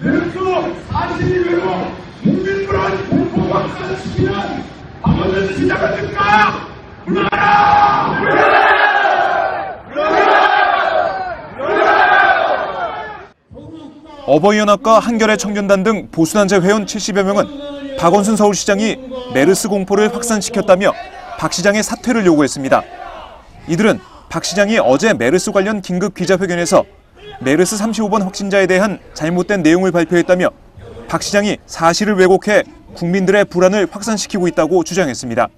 그래서 사실이 외로 국민들한 공포 확산시키는 방어는 시작을 될까? 물러나라! 어버이연합과 한겨레 청년단 등 보수단체 회원 70여 명은 박원순 서울시장이 메르스 공포를 확산시켰다며 박 시장의 사퇴를 요구했습니다. 이들은 박 시장이 어제 메르스 관련 긴급 기자회견에서 메르스 35번 확진자에 대한 잘못된 내용을 발표했다며 박 시장이 사실을 왜곡해 국민들의 불안을 확산시키고 있다고 주장했습니다.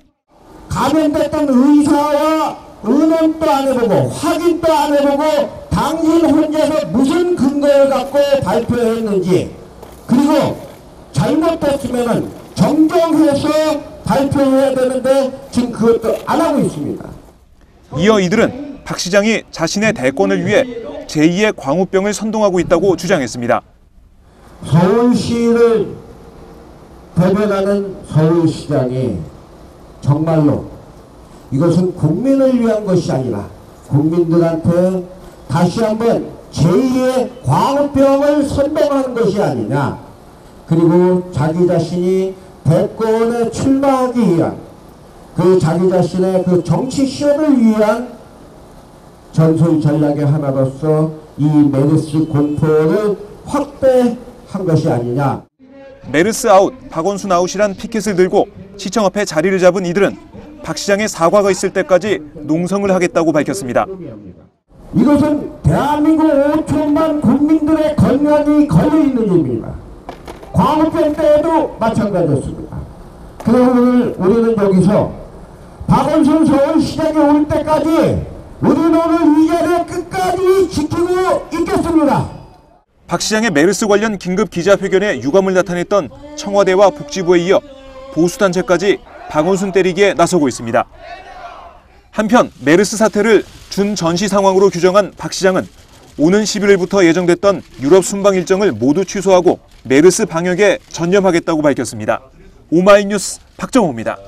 감염됐던 의사와 의논도 안 해보고 확인도 안 해보고 당신 혼자서 무슨 근거를 갖고 발표했는지 그리고 잘못됐으면 정정해서 발표해야 되는데 지금 그것도 안 하고 있습니다. 이어 이들은 박 시장이 자신의 대권을 위해 제2의 광우병을 선동하고 있다고 주장했습니다. 서울시를 대변하는 서울시장이 정말로 이것은 국민을 위한 것이 아니라 국민들한테 다시 한번 제2의 광우병을 선동하는 것이 아니냐. 그리고 자기 자신이 대권에 출마하기 위한 그 자기 자신의 그 정치 시험을 위한 전술 전략의 하나로서 이 메르스 공포를 확대한 것이 아니냐. 메르스 아웃, 박원순 아웃이란 피켓을 들고 시청 앞에 자리를 잡은 이들은 박 시장의 사과가 있을 때까지 농성을 하겠다고 밝혔습니다. 이것은 대한민국 5천만 국민들의 건강이 걸려 있는 일입니다. 광우병 때에도 마찬가지였습니다. 그래서 오늘 우리는 여기서 박원순 서울시장이 올 때까지 오늘 이 자리에 끝까지 지키고 있겠습니다. 박 시장의 메르스 관련 긴급 기자회견에 유감을 나타냈던 청와대와 복지부에 이어 보수단체까지 박원순 때리기에 나서고 있습니다. 한편 메르스 사태를 준전시 상황으로 규정한 박 시장은 오는 11일부터 예정됐던 유럽 순방 일정을 모두 취소하고 메르스 방역에 전념하겠다고 밝혔습니다. 오마이뉴스 박정호입니다.